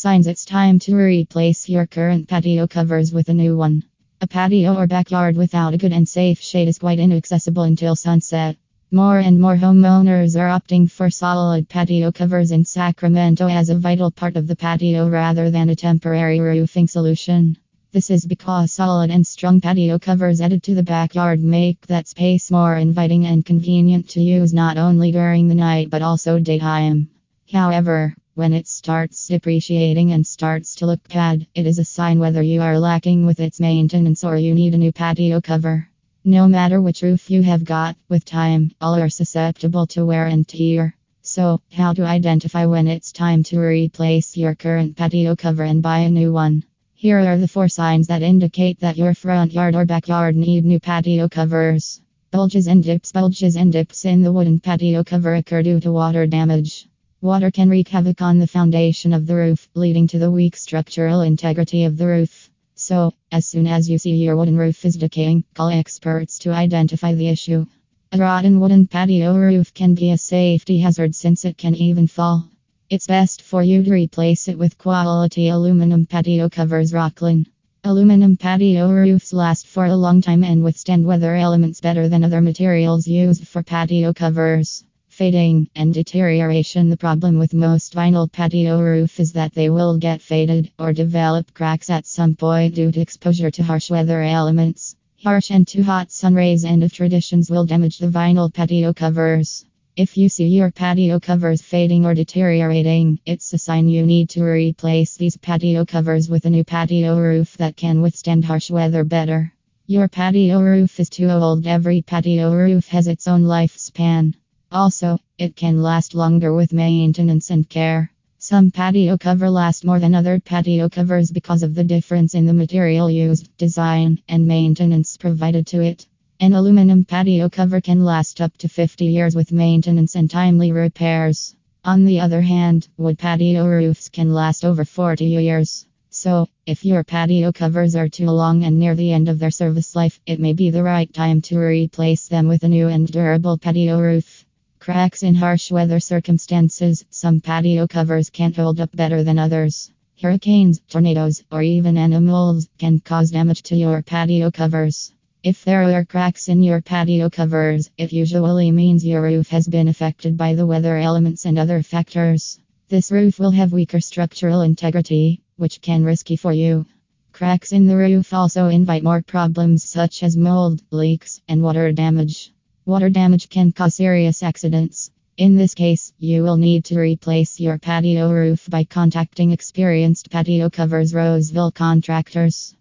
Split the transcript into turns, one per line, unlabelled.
Signs it's time to replace your current patio covers with a new one. A patio or backyard without a good and safe shade is quite inaccessible until sunset. More and more homeowners are opting for solid patio covers in Sacramento as a vital part of the patio rather than a temporary roofing solution. This is because solid and strong patio covers added to the backyard make that space more inviting and convenient to use not only during the night but also daytime. However, when it starts depreciating and starts to look bad, it is a sign whether you are lacking with its maintenance or you need a new patio cover. No matter which roof you have got, with time, all are susceptible to wear and tear. So, how to identify when it's time to replace your current patio cover and buy a new one? Here are the four signs that indicate that your front yard or backyard need new patio covers. Bulges and dips. Bulges and dips in the wooden patio cover occur due to water damage. Water can wreak havoc on the foundation of the roof, leading to the weak structural integrity of the roof. So, as soon as you see your wooden roof is decaying, call experts to identify the issue. A rotten wooden patio roof can be a safety hazard since it can even fall. It's best for you to replace it with quality aluminum patio covers Rocklin. Aluminum patio roofs last for a long time and withstand weather elements better than other materials used for patio covers. Fading and deterioration The problem with most vinyl patio roof is that they will get faded or develop cracks at some point due to exposure to harsh weather elements. Harsh and too hot sun rays and of traditions will damage the vinyl patio covers. If you see your patio covers fading or deteriorating, it's a sign you need to replace these patio covers with a new patio roof that can withstand harsh weather better. Your patio roof is too old. Every patio roof has its own lifespan. Also, it can last longer with maintenance and care. Some patio cover last more than other patio covers because of the difference in the material used, design, and maintenance provided to it. An aluminum patio cover can last up to 50 years with maintenance and timely repairs. On the other hand, wood patio roofs can last over 40 years. So, if your patio covers are too long and near the end of their service life, it may be the right time to replace them with a new and durable patio roof. Cracks in harsh weather circumstances, some patio covers can't hold up better than others. Hurricanes, tornadoes, or even animals can cause damage to your patio covers. If there are cracks in your patio covers, it usually means your roof has been affected by the weather elements and other factors. This roof will have weaker structural integrity, which can risky for you. Cracks in the roof also invite more problems such as mold, leaks, and water damage. Water damage can cause serious accidents. In this case, you will need to replace your patio roof by contacting experienced patio covers Roseville contractors.